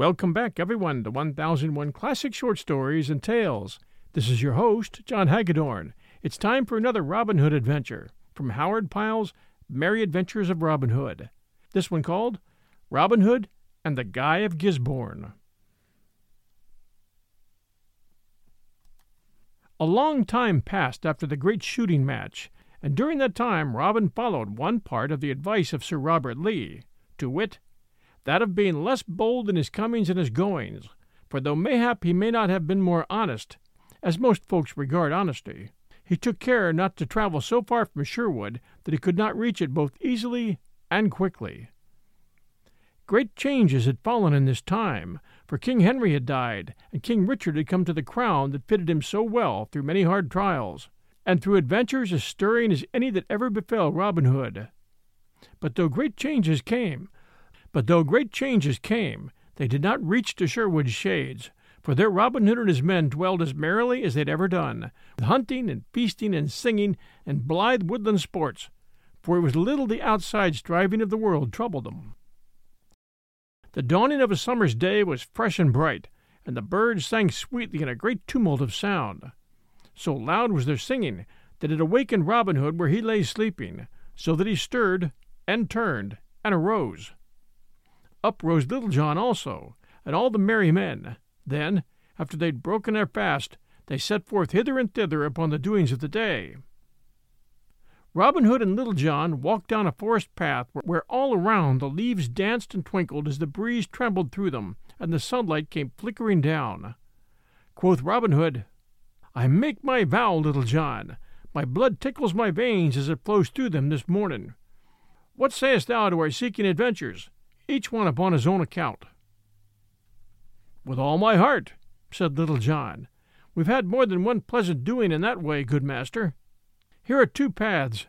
Welcome back, everyone, to 1001 Classic Short Stories and Tales. This is your host, John Hagedorn. It's time for another Robin Hood adventure from Howard Pyle's Merry Adventures of Robin Hood. This one called Robin Hood and the Guy of Gisbourne. A long time passed after the great shooting match, and during that time Robin followed one part of the advice of Sir Robert Lee, to wit, that of being less bold in his comings and his goings, for though mayhap he may not have been more honest, as most folks regard honesty, he took care not to travel so far from Sherwood that he could not reach it both easily and quickly. Great changes had fallen in this time, for King Henry had died, and King Richard had come to the crown that fitted him so well through many hard trials, and through adventures as stirring as any that ever befell Robin Hood. But though great changes came, but though great changes came, they did not reach to Sherwood's shades, for there Robin Hood and his men dwelled as merrily as they'd ever done, with hunting and feasting and singing and blithe woodland sports, for it was little the outside striving of the world troubled them. The dawning of a summer's day was fresh and bright, and the birds sang sweetly in a great tumult of sound. So loud was their singing that it awakened Robin Hood where he lay sleeping, so that he stirred and turned and arose. Up rose Little John also, and all the merry men. Then, after they'd broken their fast, they set forth hither and thither upon the doings of the day. Robin Hood and Little John walked down a forest path where all around the leaves danced and twinkled as the breeze trembled through them and the sunlight came flickering down. Quoth Robin Hood, I make my vow, Little John. My blood tickles my veins as it flows through them this morning. What sayest thou to our seeking adventures? Each one upon his own account. With all my heart, said Little John. We've had more than one pleasant doing in that way, good master. Here are two paths.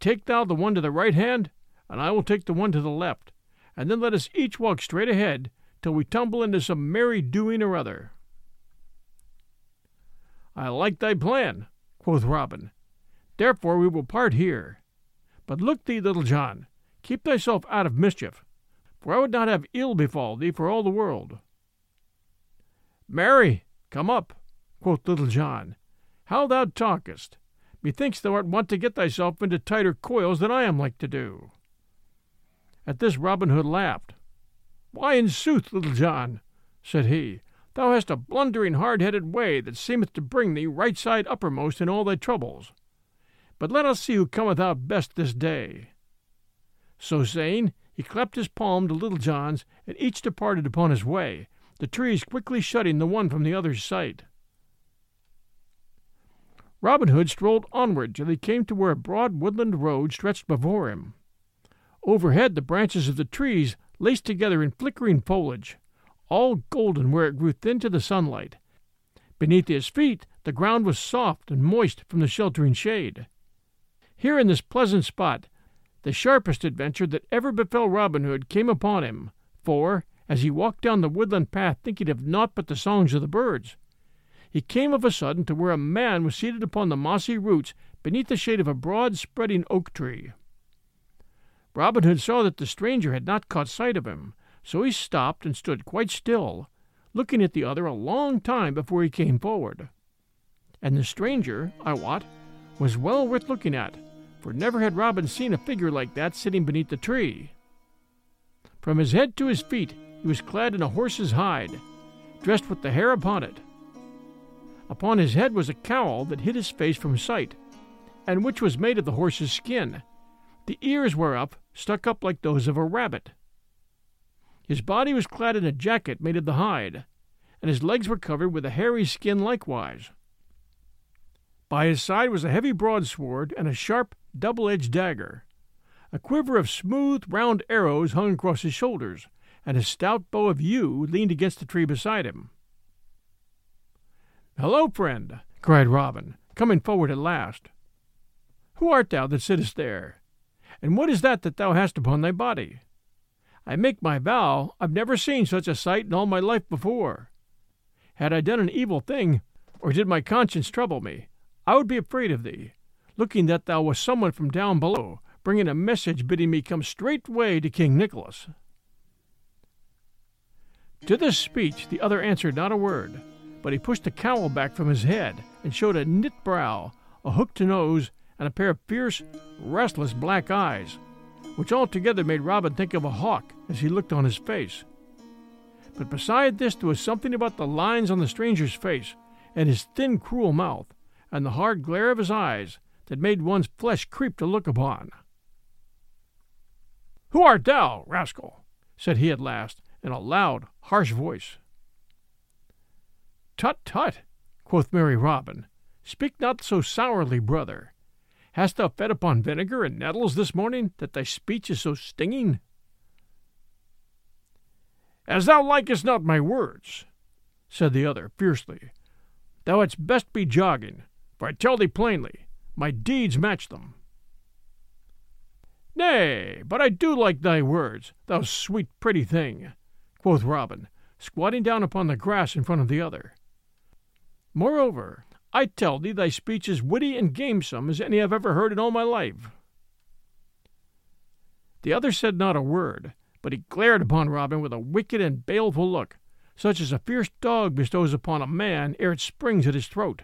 Take thou the one to the right hand, and I will take the one to the left, and then let us each walk straight ahead till we tumble into some merry doing or other. I like thy plan, quoth Robin. Therefore we will part here. But look thee, Little John, keep thyself out of mischief, for I would not have ill befall thee for all the world. Marry, come up, quoth Little John. How thou talkest! Methinks thou art wont to get thyself into tighter coils than I am like to do. At this Robin Hood laughed. Why, in sooth, Little John, said he, thou hast a blundering, hard-headed way that seemeth to bring thee right side uppermost in all thy troubles. But let us see who cometh out best this day. So saying, he clapped his palm to Little John's, and each departed upon his way, the trees quickly shutting the one from the other's sight. Robin Hood strolled onward till he came to where a broad woodland road stretched before him. Overhead the branches of the trees laced together in flickering foliage, all golden where it grew thin to the sunlight. Beneath his feet the ground was soft and moist from the sheltering shade. Here in this pleasant spot the sharpest adventure that ever befell Robin Hood came upon him, for, as he walked down the woodland path thinking of naught but the songs of the birds, he came of a sudden to where a man was seated upon the mossy roots beneath the shade of a broad spreading oak tree. Robin Hood saw that the stranger had not caught sight of him, so he stopped and stood quite still, looking at the other a long time before he came forward. And the stranger, I wot, was well worth looking at, for never had Robin seen a figure like that sitting beneath the tree. From his head to his feet he was clad in a horse's hide, dressed with the hair upon it. Upon his head was a cowl that hid his face from sight, and which was made of the horse's skin, the ears were whereof stuck up like those of a rabbit. His body was clad in a jacket made of the hide, and his legs were covered with a hairy skin likewise. By his side was a heavy broadsword and a sharp, double edged dagger. A quiver of smooth, round arrows hung across his shoulders, and a stout bow of yew leaned against the tree beside him. Hello, friend, cried Robin, coming forward at last. Who art thou that sittest there? And what is that that thou hast upon thy body? I make my vow I've never seen such a sight in all my life before. Had I done an evil thing, or did my conscience trouble me, I would be afraid of thee, looking that thou wast someone from down below, bringing a message bidding me come straightway to King Nicholas. To this speech the other answered not a word, but he pushed the cowl back from his head and showed a knit brow, a hooked nose, and a pair of fierce, restless black eyes, which altogether made Robin think of a hawk as he looked on his face. But beside this there was something about the lines on the stranger's face, and his thin, cruel mouth, and the hard glare of his eyes, that made one's flesh creep to look upon. Who art thou, rascal? said he at last, in a loud, harsh voice. Tut, tut, quoth merry Robin, speak not so sourly, brother. Hast thou fed upon vinegar and nettles this morning, that thy speech is so stinging? As thou likest not my words, said the other fiercely, thou hadst best be jogging, for I tell thee plainly, my deeds match them. Nay, but I do like thy words, thou sweet pretty thing, quoth Robin, squatting down upon the grass in front of the other. Moreover, I tell thee thy speech is witty and gamesome as any I've ever heard in all my life. The other said not a word, but he glared upon Robin with a wicked and baleful look, such as a fierce dog bestows upon a man ere it springs at his throat.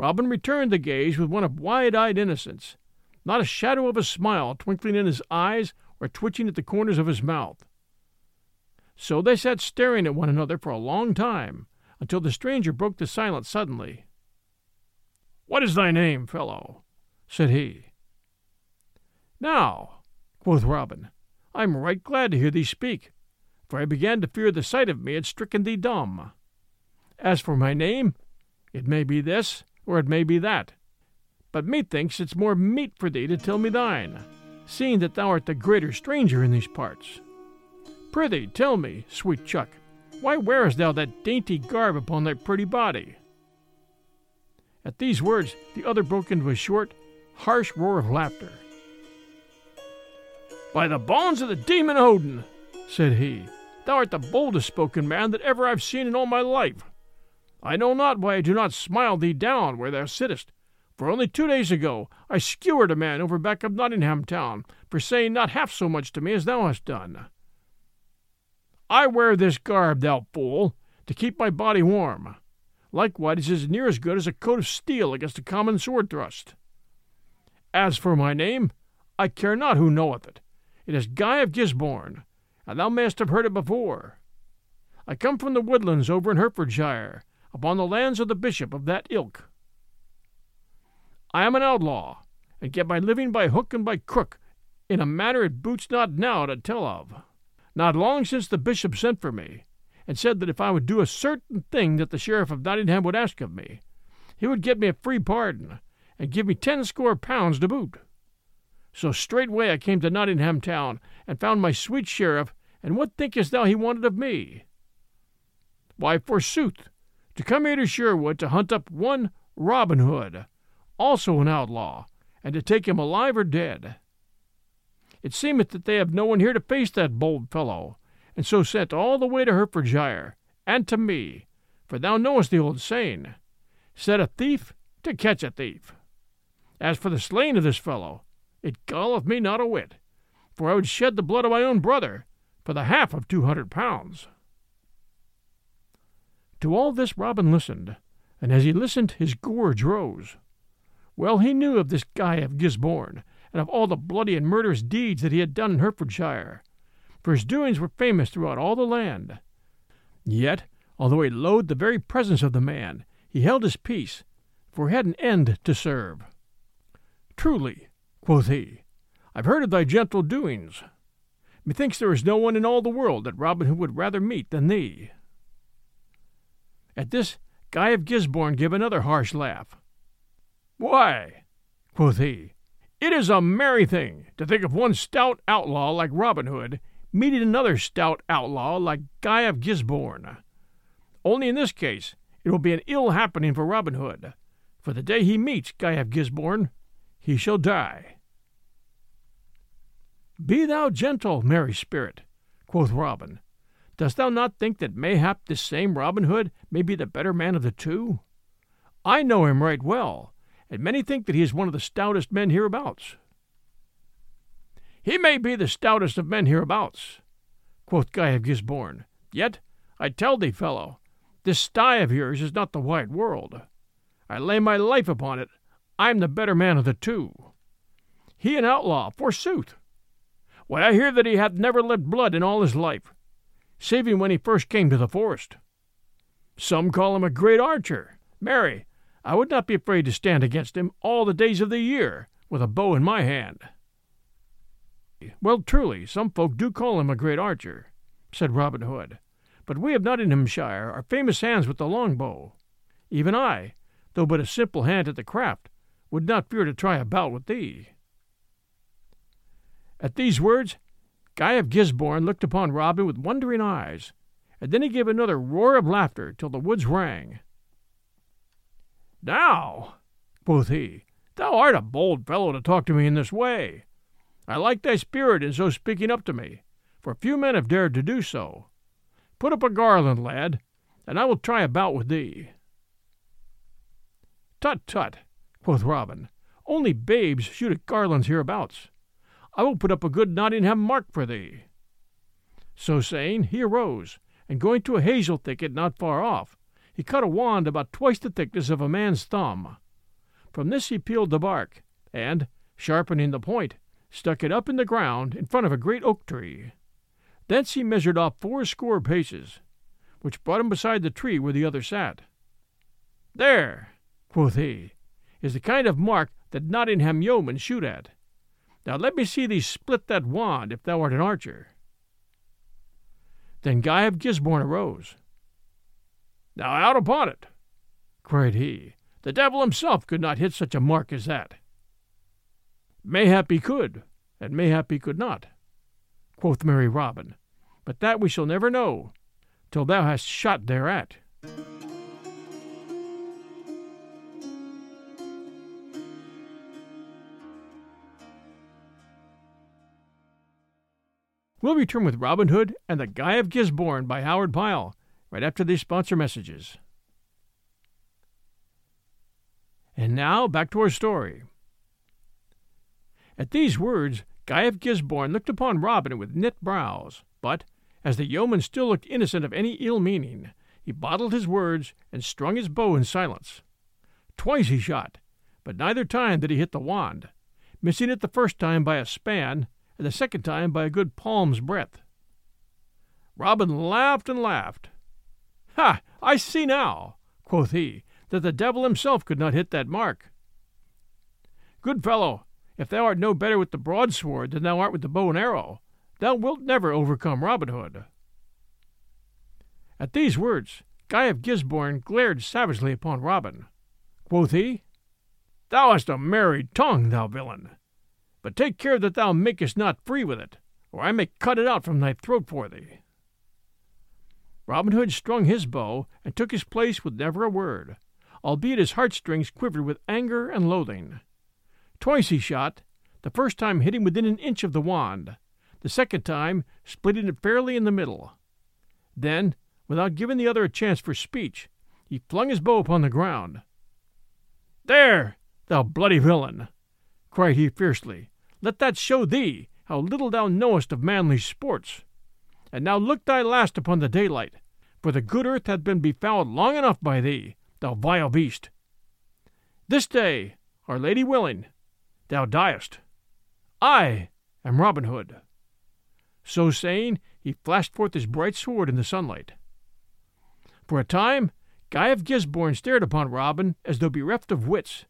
Robin returned the gaze with one of wide eyed innocence, not a shadow of a smile twinkling in his eyes or twitching at the corners of his mouth. So they sat staring at one another for a long time, until the stranger broke the silence suddenly. What is thy name, fellow? said he. Now, quoth Robin, I am right glad to hear thee speak, for I began to fear the sight of me had stricken thee dumb. As for my name, it may be this, or it may be that. But methinks it's more meet for thee to tell me thine, seeing that thou art the greater stranger in these parts. Prithee, tell me, sweet chuck, why wearest thou that dainty garb upon thy pretty body? At these words, the other broke into a short, harsh roar of laughter. By the bones of the demon Odin, said he, thou art the boldest spoken man that ever I've seen in all my life. I know not why I do not smile thee down where thou sittest, for only two days ago I skewered a man over back of Nottingham town for saying not half so much to me as thou hast done. I wear this garb, thou fool, to keep my body warm. Likewise, it is near as good as a coat of steel against a common sword thrust. As for my name, I care not who knoweth it. It is Guy of Gisbourne, and thou mayst have heard it before. I come from the woodlands over in Herefordshire, upon the lands of the bishop of that ilk. I am an outlaw, and get my living by hook and by crook, in a manner it boots not now to tell of. Not long since the bishop sent for me, and said that if I would do a certain thing that the sheriff of Nottingham would ask of me, he would get me a free pardon, and give me ten score pounds to boot. So straightway I came to Nottingham town, and found my sweet sheriff, and what thinkest thou he wanted of me? Why, forsooth, to come here to Sherwood to hunt up one Robin Hood, also an outlaw, and to take him alive or dead. It seemeth that they have no one here to face that bold fellow, and so sent all the way to Herefordshire, and to me, for thou knowest the old saying, set a thief to catch a thief. As for the slaying of this fellow, it galleth me not a whit, for I would shed the blood of my own brother for the half of two hundred pounds. To all this Robin listened, and as he listened his gorge rose. Well he knew of this Guy of Gisbourne, and of all the bloody and murderous deeds that he had done in Herefordshire, for his doings were famous throughout all the land. Yet, although he loathed the very presence of the man, he held his peace, for he had an end to serve. Truly, quoth he, I've heard of thy gentle doings. Methinks there is no one in all the world that Robin Hood would rather meet than thee. At this, Guy of Gisbourne gave another harsh laugh. Why, quoth he, it is a merry thing to think of one stout outlaw like Robin Hood meeting another stout outlaw like Guy of Gisbourne. Only in this case it will be an ill happening for Robin Hood, for the day he meets Guy of Gisbourne he shall die. Be thou gentle, merry spirit, quoth Robin, Dost thou not think that mayhap this same Robin Hood may be the better man of the two? I know him right well, and many think that he is one of the stoutest men hereabouts. He may be the stoutest of men hereabouts, quoth Guy of Gisbourne, Yet, I tell thee, fellow, this sty of yours is not the wide world. I lay my life upon it, I'm the better man of the two. He an outlaw, forsooth! Why, I hear that he hath never let blood in all his life, saving when he first came to the forest. Some call him a great archer. Marry, I would not be afraid to stand against him all the days of the year, with a bow in my hand. Well, truly, some folk do call him a great archer, said Robin Hood, but we of Nottinghamshire are famous hands with the longbow. Even I, though but a simple hand at the craft, would not fear to try a bout with thee. At these words, Guy of Gisbourne looked upon Robin with wondering eyes, and then he gave another roar of laughter till the woods rang. Now, quoth he, thou art a bold fellow to talk to me in this way. I like thy spirit in so speaking up to me, for few men have dared to do so. Put up a garland, lad, and I will try a bout with thee. Tut, tut, quoth Robin. Only babes shoot at garlands hereabouts. I will put up a good Nottingham mark for thee. So saying, he arose, and going to a hazel thicket not far off, he cut a wand about twice the thickness of a man's thumb. From this he peeled the bark, and, sharpening the point, stuck it up in the ground in front of a great oak tree. Thence he measured off fourscore paces, which brought him beside the tree where the other sat. There, quoth he, is the kind of mark that Nottingham yeomen shoot at. Now let me see thee split that wand if thou art an archer. Then Guy of Gisbourne arose. Now out upon it, cried he. The devil himself could not hit such a mark as that. Mayhap he could, and mayhap he could not, quoth merry Robin, but that we shall never know till thou hast shot thereat. We'll return with Robin Hood and the Guy of Gisbourne by Howard Pyle right after these sponsor messages. And now back to our story. At these words, Guy of Gisbourne looked upon Robin with knit brows, but, as the yeoman still looked innocent of any ill meaning, he bottled his words and strung his bow in silence. Twice he shot, but neither time did he hit the wand, missing it the first time by a span and the second time by a good palm's breadth. Robin laughed and laughed. Ha! I see now, quoth he, that the devil himself could not hit that mark. Good fellow, if thou art no better with the broadsword than thou art with the bow and arrow, thou wilt never overcome Robin Hood. At these words, Guy of Gisbourne glared savagely upon Robin. Quoth he, Thou hast a merry tongue, thou villain, but take care that thou makest not free with it, or I may cut it out from thy throat for thee. Robin Hood strung his bow and took his place with never a word, albeit his heartstrings quivered with anger and loathing. Twice he shot, the first time hitting within an inch of the wand, the second time splitting it fairly in the middle. Then, without giving the other a chance for speech, he flung his bow upon the ground. There, thou bloody villain! cried he fiercely. Let that show thee how little thou knowest of manly sports. And now look thy last upon the daylight, for the good earth hath been befouled long enough by thee, thou vile beast. This day, Our Lady willing, thou diest. I am Robin Hood. So saying, he flashed forth his bright sword in the sunlight. For a time, Guy of Gisbourne stared upon Robin as though bereft of wits,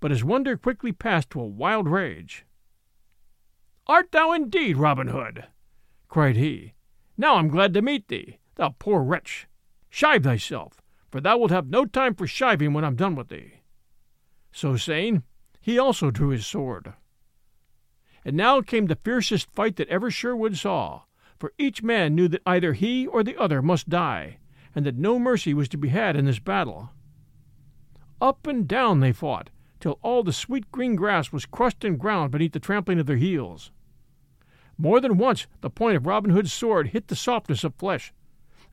but his wonder quickly passed to a wild rage. Art thou indeed Robin Hood? cried he. Now I'm glad to meet thee, thou poor wretch. Shive thyself, for thou wilt have no time for shiving when I'm done with thee. So saying, he also drew his sword. And now came the fiercest fight that ever Sherwood saw, for each man knew that either he or the other must die, and that no mercy was to be had in this battle. Up and down they fought, till all the sweet green grass was crushed and ground beneath the trampling of their heels. More than once the point of Robin Hood's sword hit the softness of flesh,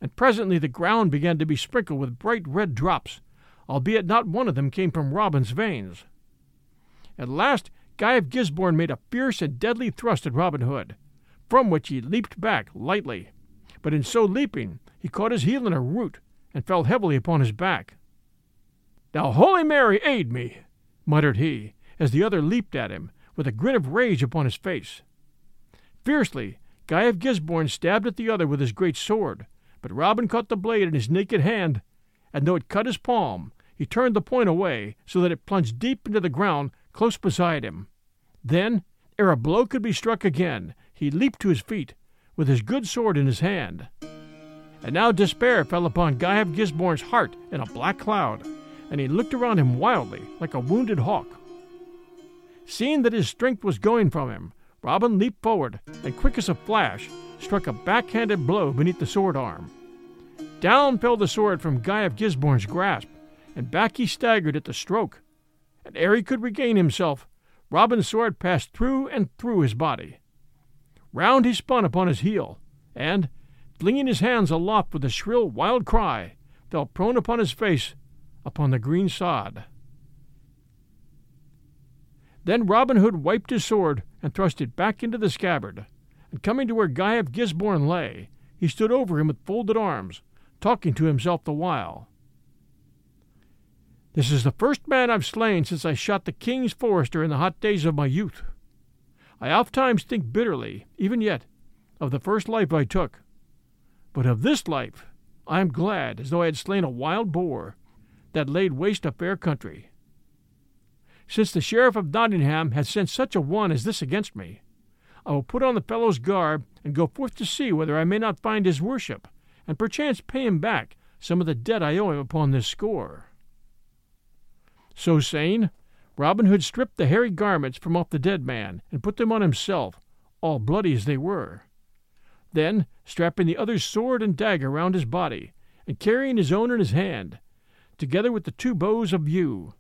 and presently the ground began to be sprinkled with bright red drops, albeit not one of them came from Robin's veins. At last Guy of Gisbourne made a fierce and deadly thrust at Robin Hood, from which he leaped back lightly, but in so leaping he caught his heel in a root and fell heavily upon his back. Now Holy Mary aid me, muttered he, as the other leaped at him, with a grin of rage upon his face. Fiercely, Guy of Gisbourne stabbed at the other with his great sword, but Robin caught the blade in his naked hand, and though it cut his palm, he turned the point away so that it plunged deep into the ground close beside him. Then, ere a blow could be struck again, he leaped to his feet, with his good sword in his hand. And now despair fell upon Guy of Gisbourne's heart in a black cloud, and he looked around him wildly, like a wounded hawk. Seeing that his strength was going from him, Robin leaped forward, and quick as a flash, struck a backhanded blow beneath the sword arm. Down fell the sword from Guy of Gisbourne's grasp, and back he staggered at the stroke. And ere he could regain himself, Robin's sword passed through and through his body. Round he spun upon his heel, and, flinging his hands aloft with a shrill, wild cry, fell prone upon his face upon the green sod. Then Robin Hood wiped his sword and thrust it back into the scabbard, and coming to where Guy of Gisbourne lay, he stood over him with folded arms, talking to himself the while. This is the first man I've slain since I shot the king's forester in the hot days of my youth. I ofttimes think bitterly, even yet, of the first life I took. But of this life I am glad, as though I had slain a wild boar that laid waste a fair country. Since the sheriff of Nottingham has sent such a one as this against me, I will put on the fellow's garb and go forth to see whether I may not find his worship, and perchance pay him back some of the debt I owe him upon this score. So saying, Robin Hood stripped the hairy garments from off the dead man and put them on himself, all bloody as they were. Then, strapping the other's sword and dagger round his body, and carrying his own in his hand, together with the two bows of yew,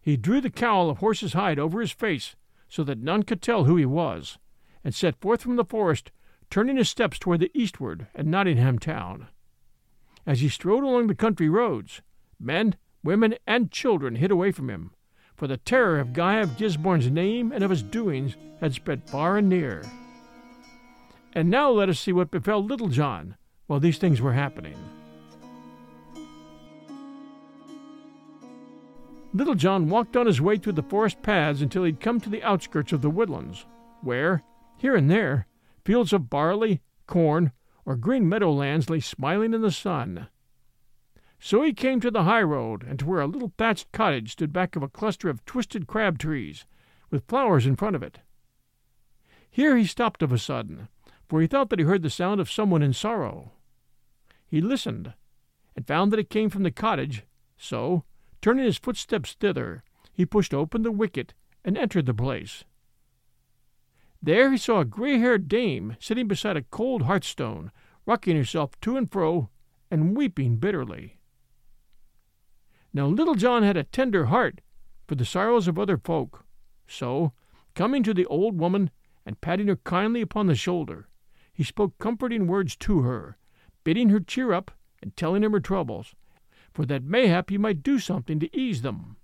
he drew the cowl of horse's hide over his face so that none could tell who he was, and set forth from the forest, turning his steps toward the eastward and Nottingham town. As he strode along the country roads, men Women and children hid away from him, for the terror of Guy of Gisbourne's name and of his doings had spread far and near. And now let us see what befell Little John while these things were happening. Little John walked on his way through the forest paths until he had come to the outskirts of the woodlands, where, here and there, fields of barley, corn, or green meadowlands lay smiling in the sun. So he came to the high road, and to where a little thatched cottage stood back of a cluster of twisted crab trees, with flowers in front of it. Here he stopped of a sudden, for he thought that he heard the sound of someone in sorrow. He listened, and found that it came from the cottage, so, turning his footsteps thither, he pushed open the wicket and entered the place. There he saw a gray haired dame sitting beside a cold hearthstone, rocking herself to and fro and weeping bitterly. Now Little John had a tender heart for the sorrows of other folk, so, coming to the old woman and patting her kindly upon the shoulder, he spoke comforting words to her, bidding her cheer up and telling him her troubles, for that mayhap he might do something to ease them.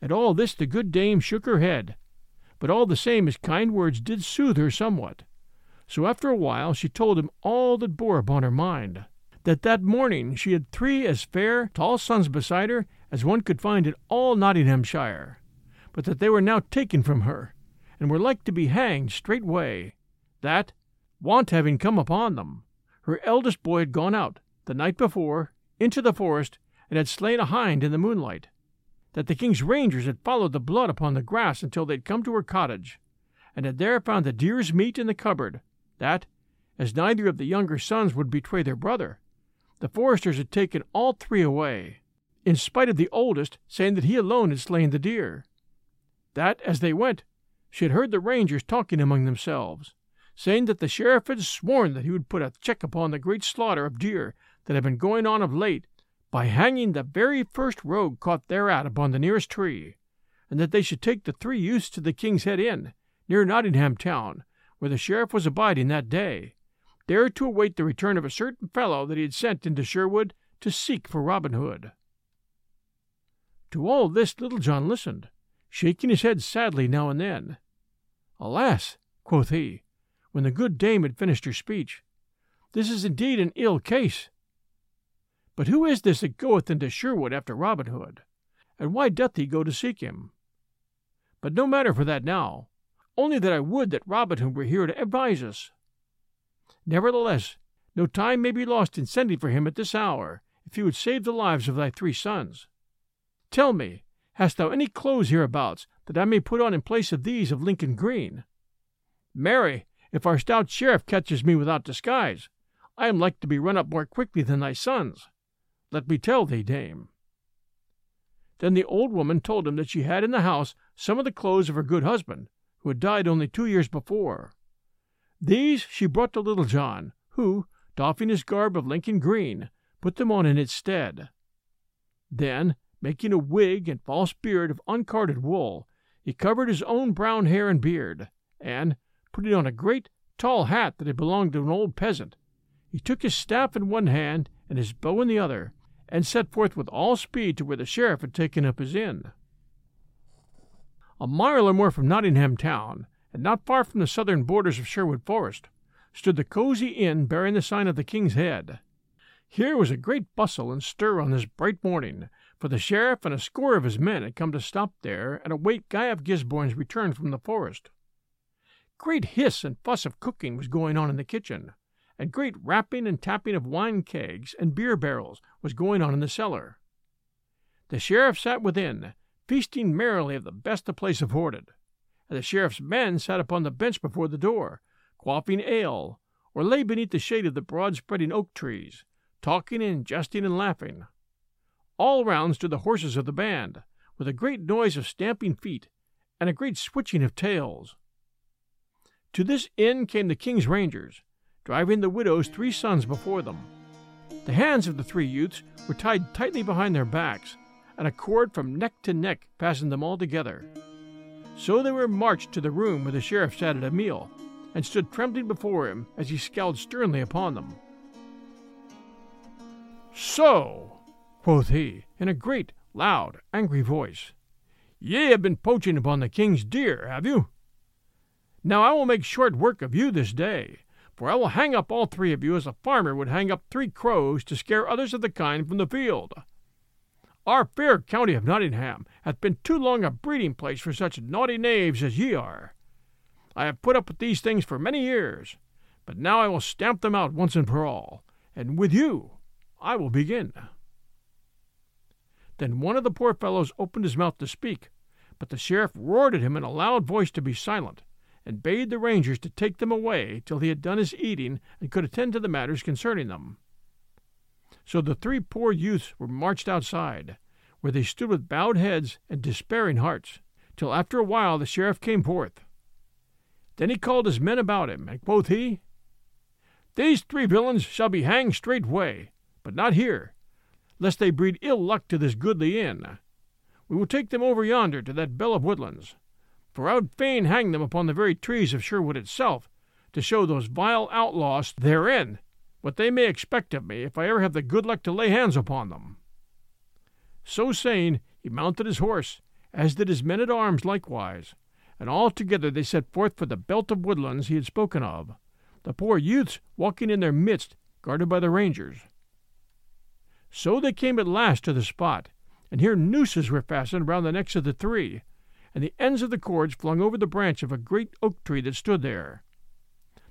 At all this the good dame shook her head, but all the same his kind words did soothe her somewhat. So after a while she told him all that bore upon her mind that that morning she had three as fair, tall sons beside her as one could find in all Nottinghamshire, but that they were now taken from her, and were like to be hanged straightway. That, want having come upon them, her eldest boy had gone out, the night before, into the forest, and had slain a hind in the moonlight. That the king's rangers had followed the blood upon the grass until they had come to her cottage, and had there found the deer's meat in the cupboard. That, as neither of the younger sons would betray their brother, the foresters had taken all three away, in spite of the oldest saying that he alone had slain the deer. That, as they went, she had heard the rangers talking among themselves, saying that the sheriff had sworn that he would put a check upon the great slaughter of deer that had been going on of late by hanging the very first rogue caught thereat upon the nearest tree, and that they should take the three youths to the King's Head Inn, near Nottingham town, where the sheriff was abiding that day, there to await the return of a certain fellow that he had sent into Sherwood to seek for Robin Hood. To all this Little John listened, shaking his head sadly now and then. Alas, quoth he, when the good dame had finished her speech, this is indeed an ill case. But who is this that goeth into Sherwood after Robin Hood? And why doth he go to seek him? But no matter for that now, only that I would that Robin Hood were here to advise us. Nevertheless, no time may be lost in sending for him at this hour, if he would save the lives of thy three sons. Tell me, hast thou any clothes hereabouts that I may put on in place of these of Lincoln Green? Marry, if our stout sheriff catches me without disguise, I am like to be run up more quickly than thy sons. Let me tell thee, dame. Then the old woman told him that she had in the house some of the clothes of her good husband, who had died only two years before. These she brought to Little John, who, doffing his garb of Lincoln green, put them on in its stead. Then, making a wig and false beard of uncarded wool, he covered his own brown hair and beard, and, putting on a great, tall hat that had belonged to an old peasant, he took his staff in one hand and his bow in the other, and set forth with all speed to where the sheriff had taken up his inn. A mile or more from Nottingham town, and not far from the southern borders of Sherwood Forest, stood the cozy inn bearing the sign of the King's Head. Here was a great bustle and stir on this bright morning, for the sheriff and a score of his men had come to stop there and await Guy of Gisbourne's return from the forest. Great hiss and fuss of cooking was going on in the kitchen, and great rapping and tapping of wine kegs and beer barrels was going on in the cellar. The sheriff sat within, feasting merrily of the best the place afforded, and the sheriff's men sat upon the bench before the door, quaffing ale, or lay beneath the shade of the broad spreading oak trees, talking and jesting and laughing. All round stood the horses of the band, with a great noise of stamping feet and a great switching of tails. To this inn came the king's rangers, driving the widow's three sons before them. The hands of the three youths were tied tightly behind their backs, and a cord from neck to neck fastened them all together. So they were marched to the room where the sheriff sat at a meal, and stood trembling before him as he scowled sternly upon them. So, quoth he, in a great, loud, angry voice, ye have been poaching upon the king's deer, have you? Now I will make short work of you this day, for I will hang up all three of you as a farmer would hang up three crows to scare others of the kind from the field. Our fair county of Nottingham hath been too long a breeding place for such naughty knaves as ye are. I have put up with these things for many years, but now I will stamp them out once and for all, and with you I will begin. Then one of the poor fellows opened his mouth to speak, but the sheriff roared at him in a loud voice to be silent, and bade the rangers to take them away till he had done his eating and could attend to the matters concerning them. So the three poor youths were marched outside, where they stood with bowed heads and despairing hearts, till after a while the sheriff came forth. Then he called his men about him, and quoth he, These three villains shall be hanged straightway, but not here, lest they breed ill luck to this goodly inn. We will take them over yonder to that bell of woodlands, for I would fain hang them upon the very trees of Sherwood itself, to show those vile outlaws therein what they may expect of me if I ever have the good luck to lay hands upon them. So saying, he mounted his horse, as did his men at arms likewise, and all together they set forth for the belt of woodlands he had spoken of, the poor youths walking in their midst, guarded by the rangers. So they came at last to the spot, and here nooses were fastened round the necks of the three, and the ends of the cords flung over the branch of a great oak tree that stood there.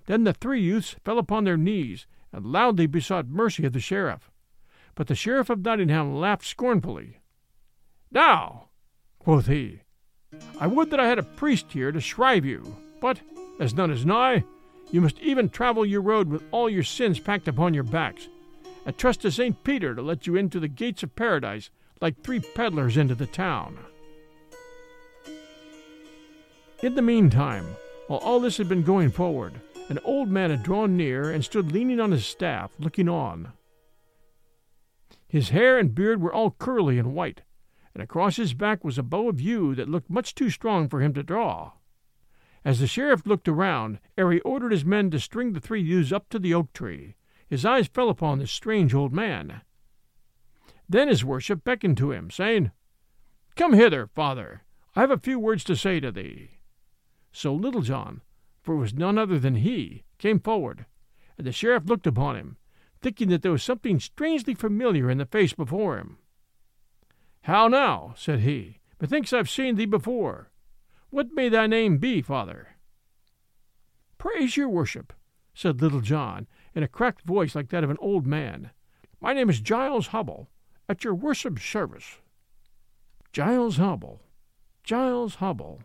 Then the three youths fell upon their knees and loudly besought mercy of the sheriff. But the sheriff of Nottingham laughed scornfully. Now, quoth he, I would that I had a priest here to shrive you, but, as none is nigh, you must even travel your road with all your sins packed upon your backs, and trust to St. Peter to let you into the gates of paradise like three peddlers into the town. In the meantime, while all this had been going forward, an old man had drawn near and stood leaning on his staff, looking on. His hair and beard were all curly and white, and across his back was a bow of yew that looked much too strong for him to draw. As the sheriff looked around, ere he ordered his men to string the three youths up to the oak tree, his eyes fell upon this strange old man. Then his worship beckoned to him, saying, Come hither, father, I have a few words to say to thee. So Little John, for it was none other than he, came forward, and the sheriff looked upon him, thinking that there was something strangely familiar in the face before him. How now, said he, methinks I've seen thee before. What may thy name be, father? Praise your worship, said Little John, in a cracked voice like that of an old man. My name is Giles Hubble, at your worship's service. Giles Hubble, Giles Hubble,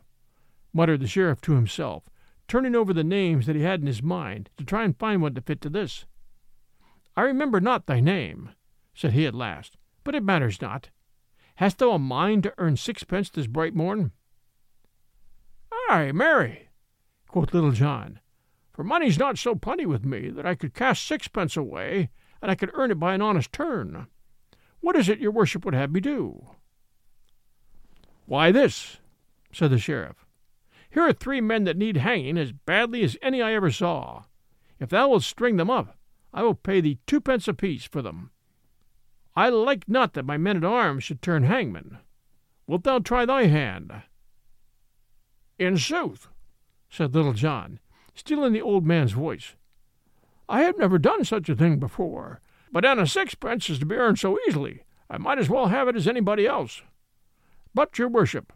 muttered the sheriff to himself, turning over the names that he had in his mind to try and find one to fit to this. I remember not thy name, said he at last, but it matters not. Hast thou a mind to earn sixpence this bright morn? Ay, marry, quoth Little John, for money's not so plenty with me that I could cast sixpence away, and I could earn it by an honest turn. What is it your worship would have me do? Why, this, said the sheriff. Here are three men that need hanging as badly as any I ever saw. If thou wilt string them up, I will pay thee twopence apiece for them. I like not that my men at arms should turn hangmen. Wilt thou try thy hand? In sooth, said Little John, still in the old man's voice, I have never done such a thing before, but an a sixpence is to be earned so easily, I might as well have it as anybody else. But, your worship,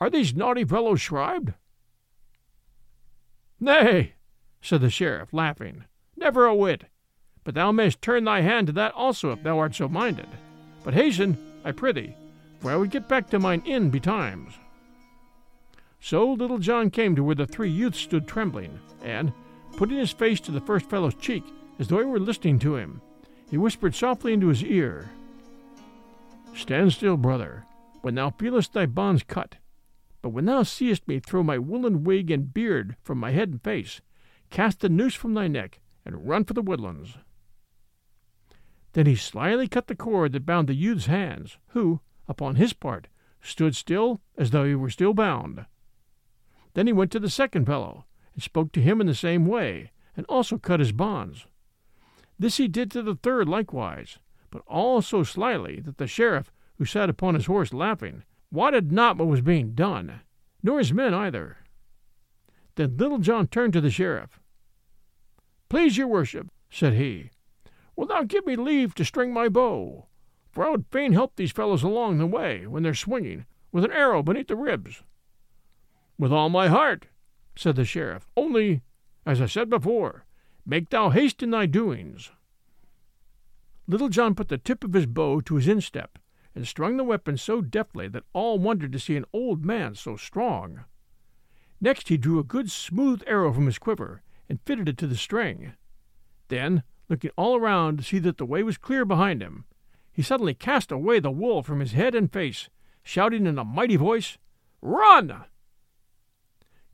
are these naughty fellows shrived? Nay, said the sheriff, laughing, never a whit. But thou mayst turn thy hand to that also if thou art so minded. But hasten, I prithee, for I would get back to mine inn betimes. So Little John came to where the three youths stood trembling, and, putting his face to the first fellow's cheek, as though he were listening to him, he whispered softly into his ear, Stand still, brother, when thou feelest thy bonds cut. But when thou seest me throw my woollen wig and beard from my head and face, cast the noose from thy neck, and run for the woodlands. Then he slyly cut the cord that bound the youth's hands, who, upon his part, stood still as though he were still bound. Then he went to the second fellow, and spoke to him in the same way, and also cut his bonds. This he did to the third likewise, but all so slyly that the sheriff, who sat upon his horse laughing, wotted not what was being done, nor his men either. Then Little John turned to the sheriff. Please your worship, said he, wilt thou give me leave to string my bow? For I would fain help these fellows along the way when they're swinging, with an arrow beneath the ribs. With all my heart, said the sheriff, only, as I said before, make thou haste in thy doings. Little John put the tip of his bow to his instep, and strung the weapon so deftly that all wondered to see an old man so strong. Next he drew a good smooth arrow from his quiver and fitted it to the string. Then, looking all around to see that the way was clear behind him, he suddenly cast away the wool from his head and face, shouting in a mighty voice, Run!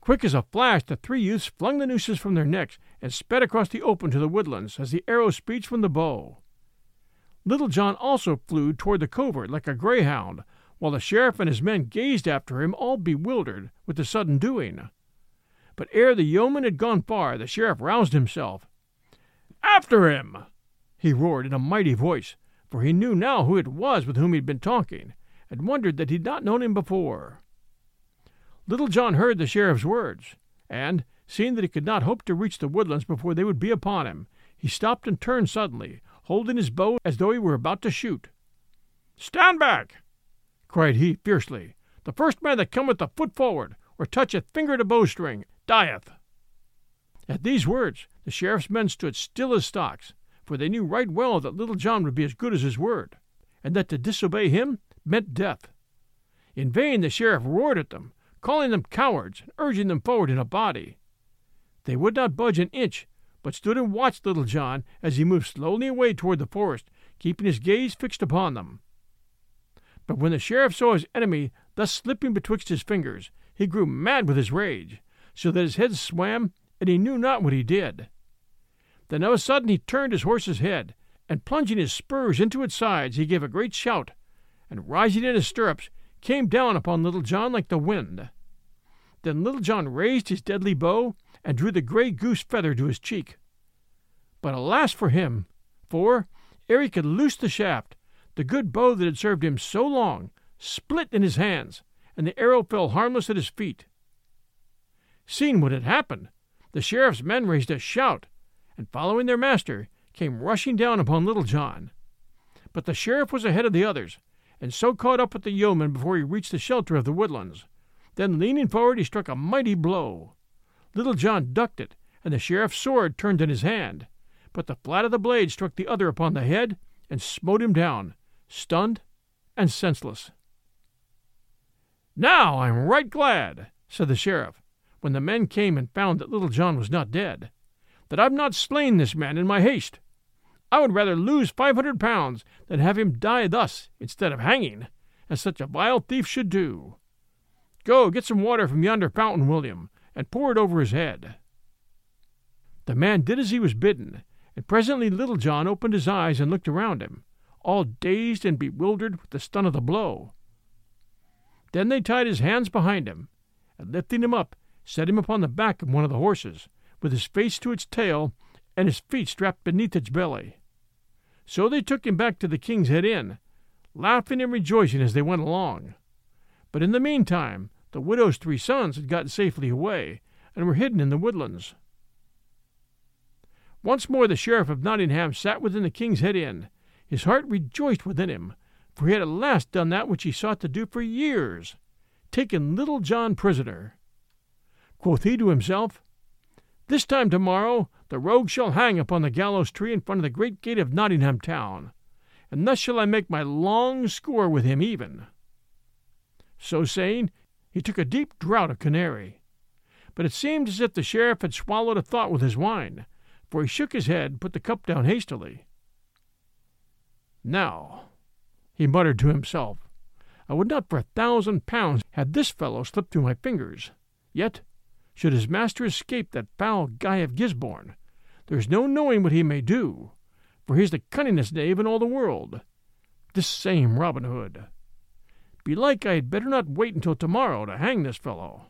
Quick as a flash, the three youths flung the nooses from their necks and sped across the open to the woodlands as the arrow speeds from the bow. Little John also flew toward the covert like a greyhound, while the sheriff and his men gazed after him, all bewildered with the sudden doing. But ere the yeoman had gone far, the sheriff roused himself. After him! he roared in a mighty voice, for he knew now who it was with whom he had been talking, and wondered that he had not known him before. Little John heard the sheriff's words, and, seeing that he could not hope to reach the woodlands before they would be upon him, he stopped and turned suddenly, holding his bow as though he were about to shoot. Stand back! cried he fiercely. The first man that cometh a foot forward, or toucheth finger to bowstring, dieth. At these words, the sheriff's men stood still as stocks, for they knew right well that Little John would be as good as his word, and that to disobey him meant death. In vain the sheriff roared at them, calling them cowards and urging them forward in a body. They would not budge an inch but stood and watched Little John as he moved slowly away toward the forest, keeping his gaze fixed upon them. But when the sheriff saw his enemy thus slipping betwixt his fingers, he grew mad with his rage, so that his head swam, and he knew not what he did. Then of a sudden he turned his horse's head, and plunging his spurs into its sides, he gave a great shout, and rising in his stirrups, came down upon Little John like the wind. Then Little John raised his deadly bow and drew the gray goose feather to his cheek. But alas for him! for, ere he could loose the shaft, the good bow that had served him so long split in his hands, and the arrow fell harmless at his feet. Seeing what had happened, the sheriff's men raised a shout, and following their master, came rushing down upon Little John. But the sheriff was ahead of the others, and so caught up with the yeoman before he reached the shelter of the woodlands. Then, leaning forward, he struck a mighty blow. Little John ducked it, and the sheriff's sword turned in his hand, but the flat of the blade struck the other upon the head and smote him down, stunned and senseless. Now I'm right glad, said the sheriff, when the men came and found that Little John was not dead, that I've not slain this man in my haste. I would rather lose five hundred pounds than have him die thus instead of hanging, as such a vile thief should do. Go, get some water from yonder fountain, William, and pour it over his head. The man did as he was bidden, and presently Little John opened his eyes and looked around him, all dazed and bewildered with the stun of the blow. Then they tied his hands behind him, and lifting him up, set him upon the back of one of the horses, with his face to its tail and his feet strapped beneath its belly. So they took him back to the King's Head Inn, laughing and rejoicing as they went along. But in the meantime, the widow's three sons had gotten safely away, and were hidden in the woodlands. Once more the Sheriff of Nottingham sat within the King's Head Inn. His heart rejoiced within him, for he had at last done that which he sought to do for years taken Little John prisoner. Quoth he to himself, This time tomorrow the rogue shall hang upon the gallows tree in front of the great gate of Nottingham town, and thus shall I make my long score with him even. So saying, he took a deep draught of canary. But it seemed as if the sheriff had swallowed a thought with his wine, for he shook his head and put the cup down hastily. Now, he muttered to himself, I would not for a thousand pounds had this fellow slip through my fingers. Yet, should his master escape that foul Guy of Gisbourne, there's no knowing what he may do, for he's the cunningest knave in all the world. This same Robin Hood. Belike I had better not wait until tomorrow to hang this fellow.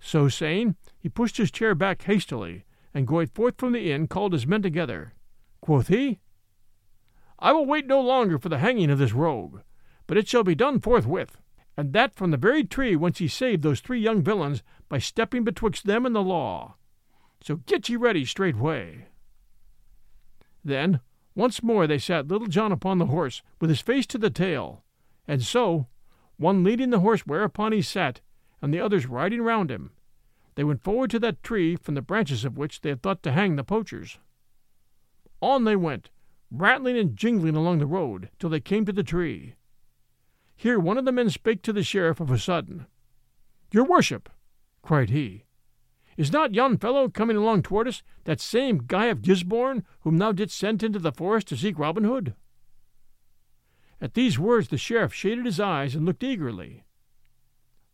So saying, he pushed his chair back hastily and going forth from the inn called his men together. Quoth he, I will wait no longer for the hanging of this rogue, but it shall be done forthwith, and that from the very tree whence he saved those three young villains by stepping betwixt them and the law. So get ye ready straightway. Then once more they sat Little John upon the horse, with his face to the tail, and so, one leading the horse whereupon he sat, and the others riding round him, they went forward to that tree from the branches of which they had thought to hang the poachers. On they went, rattling and jingling along the road, till they came to the tree. Here one of the men spake to the sheriff of a sudden. Your worship, cried he, is not yon fellow coming along toward us that same Guy of Gisbourne whom thou didst send into the forest to seek Robin Hood? At these words the sheriff shaded his eyes and looked eagerly.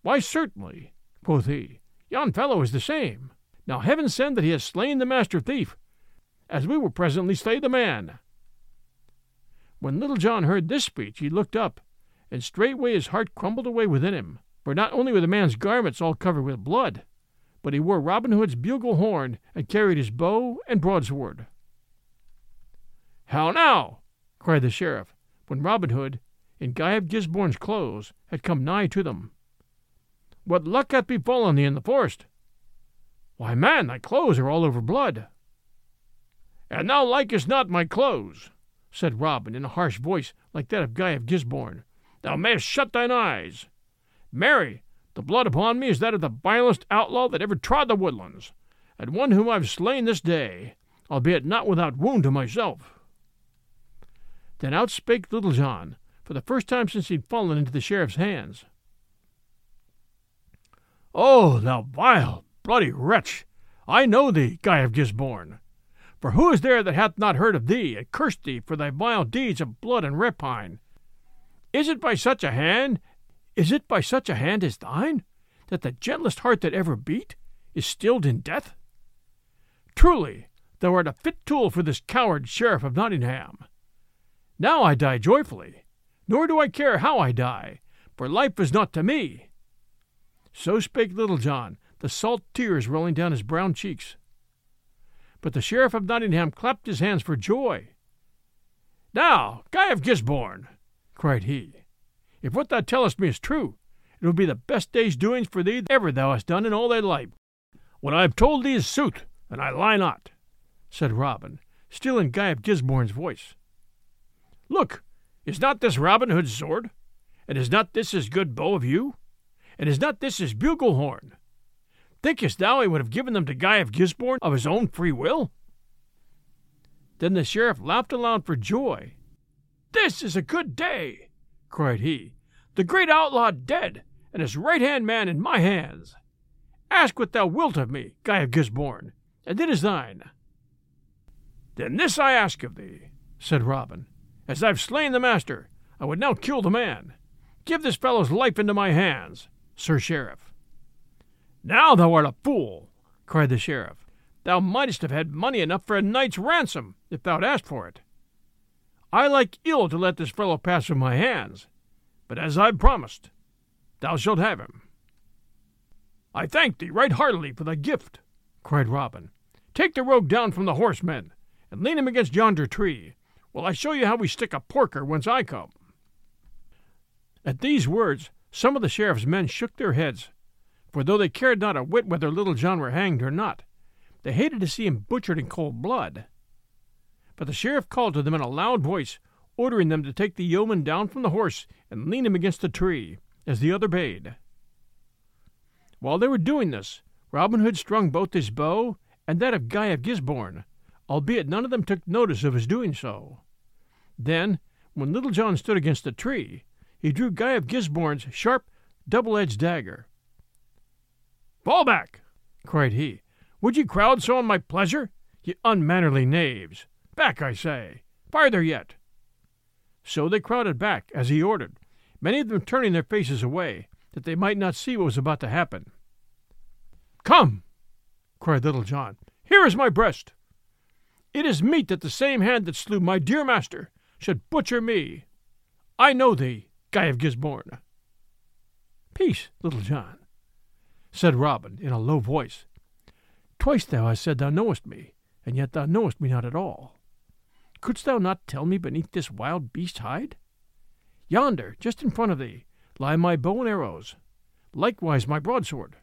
Why, certainly, quoth he. Yon fellow is the same. Now heaven send that he has slain the master thief, as we will presently slay the man. When Little John heard this speech, he looked up, and straightway his heart crumbled away within him, for not only were the man's garments all covered with blood, but he wore Robin Hood's bugle horn and carried his bow and broadsword. How now? cried the sheriff, when Robin Hood, in Guy of Gisbourne's clothes, had come nigh to them. What luck hath befallen thee in the forest? Why, man, thy clothes are all over blood. And thou likest not my clothes, said Robin in a harsh voice like that of Guy of Gisbourne. Thou mayest shut thine eyes. Marry, the blood upon me is that of the vilest outlaw that ever trod the woodlands, and one whom I've slain this day, albeit not without wound to myself. Then out spake Little John, for the first time since he'd fallen into the sheriff's hands. Oh, thou vile, bloody wretch! I know thee, Guy of Gisbourne. For who is there that hath not heard of thee, and cursed thee for thy vile deeds of blood and rapine? Is it by such a hand, is it by such a hand as thine, that the gentlest heart that ever beat is stilled in death? Truly, thou art a fit tool for this coward sheriff of Nottingham. Now I die joyfully, nor do I care how I die, for life is not to me, so spake Little John, the salt tears rolling down his brown cheeks. But the Sheriff of Nottingham clapped his hands for joy. Now, Guy of Gisbourne, cried he, if what thou tellest me is true, it will be the best day's doings for thee ever thou hast done in all thy life. What I have told thee is sooth, and I lie not. said Robin, still in Guy of Gisbourne's voice. Look, is not this Robin Hood's sword? And is not this his good bow of yew? And is not this his bugle horn? Thinkest thou he would have given them to Guy of Gisbourne of his own free will? Then the sheriff laughed aloud for joy. This is a good day, cried he. The great outlaw dead, and his right hand man in my hands. Ask what thou wilt of me, Guy of Gisbourne, and it is thine. Then this I ask of thee, said Robin. As I've slain the master, I would now kill the man. Give this fellow's life into my hands, Sir Sheriff. Now thou art a fool, cried the sheriff. Thou mightest have had money enough for a knight's ransom, if thou'd asked for it. I like ill to let this fellow pass from my hands, but as I've promised, thou shalt have him. I thank thee right heartily for thy gift, cried Robin. Take the rogue down from the horsemen, and lean him against yonder tree, while I show you how we stick a porker whence I come. At these words, some of the sheriff's men shook their heads, for though they cared not a whit whether Little John were hanged or not, they hated to see him butchered in cold blood. But the sheriff called to them in a loud voice, ordering them to take the yeoman down from the horse and lean him against a tree, as the other bade. While they were doing this, Robin Hood strung both his bow and that of Guy of Gisbourne, albeit none of them took notice of his doing so. Then, when Little John stood against a tree, he drew Guy of Gisbourne's sharp, double-edged dagger. Fall back! cried he. Would ye crowd so on my pleasure? Ye unmannerly knaves! Back, I say! Farther yet! So they crowded back, as he ordered, many of them turning their faces away, that they might not see what was about to happen. Come! cried Little John. Here is my breast! It is meet that the same hand that slew my dear master should butcher me. I know thee, Guy of Gisbourne. Peace, Little John, said Robin in a low voice. Twice thou hast said thou knowest me, and yet thou knowest me not at all. Couldst thou not tell me beneath this wild beast's hide? Yonder, just in front of thee, lie my bow and arrows, likewise my broadsword.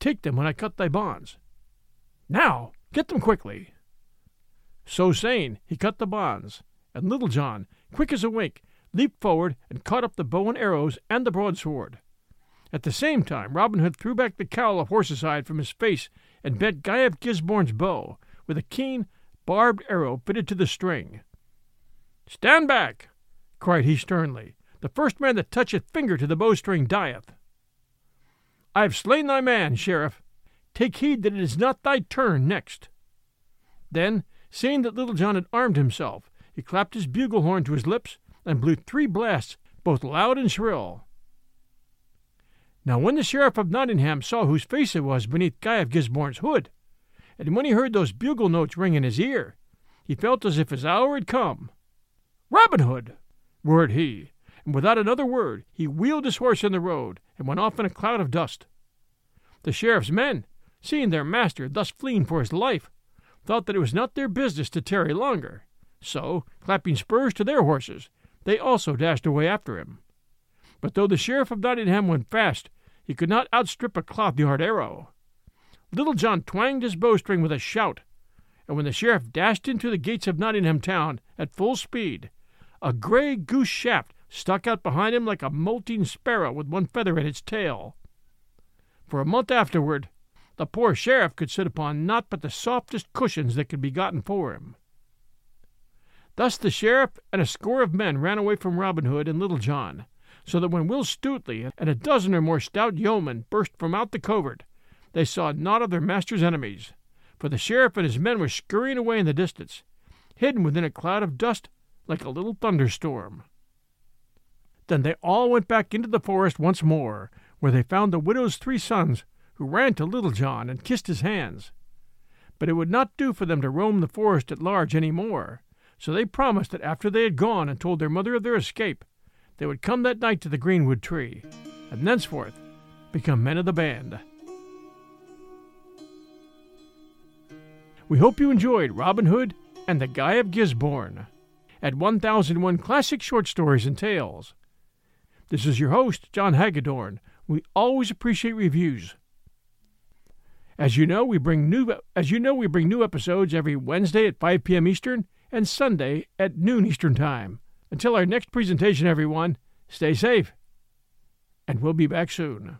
Take them when I cut thy bonds. Now, get them quickly. So saying, he cut the bonds, and Little John, quick as a wink, leaped forward and caught up the bow and arrows and the broadsword. At the same time, Robin Hood threw back the cowl of horse's hide from his face and bent Guy of Gisbourne's bow with a keen, barbed arrow fitted to the string. Stand back! cried he sternly. The first man that toucheth finger to the bowstring dieth. I have slain thy man, sheriff. Take heed that it is not thy turn next. Then, seeing that Little John had armed himself, he clapped his bugle horn to his lips and blew three blasts, both loud and shrill. Now when the sheriff of Nottingham saw whose face it was beneath Guy of Gisbourne's hood, and when he heard those bugle notes ring in his ear, he felt as if his hour had come. Robin Hood! roared he, and without another word he wheeled his horse in the road and went off in a cloud of dust. The sheriff's men, seeing their master thus fleeing for his life, thought that it was not their business to tarry longer, so, clapping spurs to their horses, they also dashed away after him. But though the sheriff of Nottingham went fast, he could not outstrip a cloth yard arrow. Little John twanged his bowstring with a shout, and when the sheriff dashed into the gates of Nottingham town at full speed, a gray goose shaft stuck out behind him like a molting sparrow with one feather in its tail. For a month afterward, the poor sheriff could sit upon naught but the softest cushions that could be gotten for him. Thus the sheriff and a score of men ran away from Robin Hood and Little John, so that when Will Stutely and a dozen or more stout yeomen burst from out the covert, they saw naught of their master's enemies, for the sheriff and his men were scurrying away in the distance, hidden within a cloud of dust like a little thunderstorm. Then they all went back into the forest once more, where they found the widow's three sons, who ran to Little John and kissed his hands. But it would not do for them to roam the forest at large any more, so they promised that after they had gone and told their mother of their escape, they would come that night to the greenwood tree, and thenceforth become men of the band. We hope you enjoyed Robin Hood and the Guy of Gisbourne at 1001 Classic Short Stories and Tales. This is your host, John Hagedorn. We always appreciate reviews. As you know, we bring new as you know we bring new episodes every Wednesday at 5 p.m. Eastern and Sunday at noon Eastern Time. Until our next presentation, everyone, stay safe, and we'll be back soon.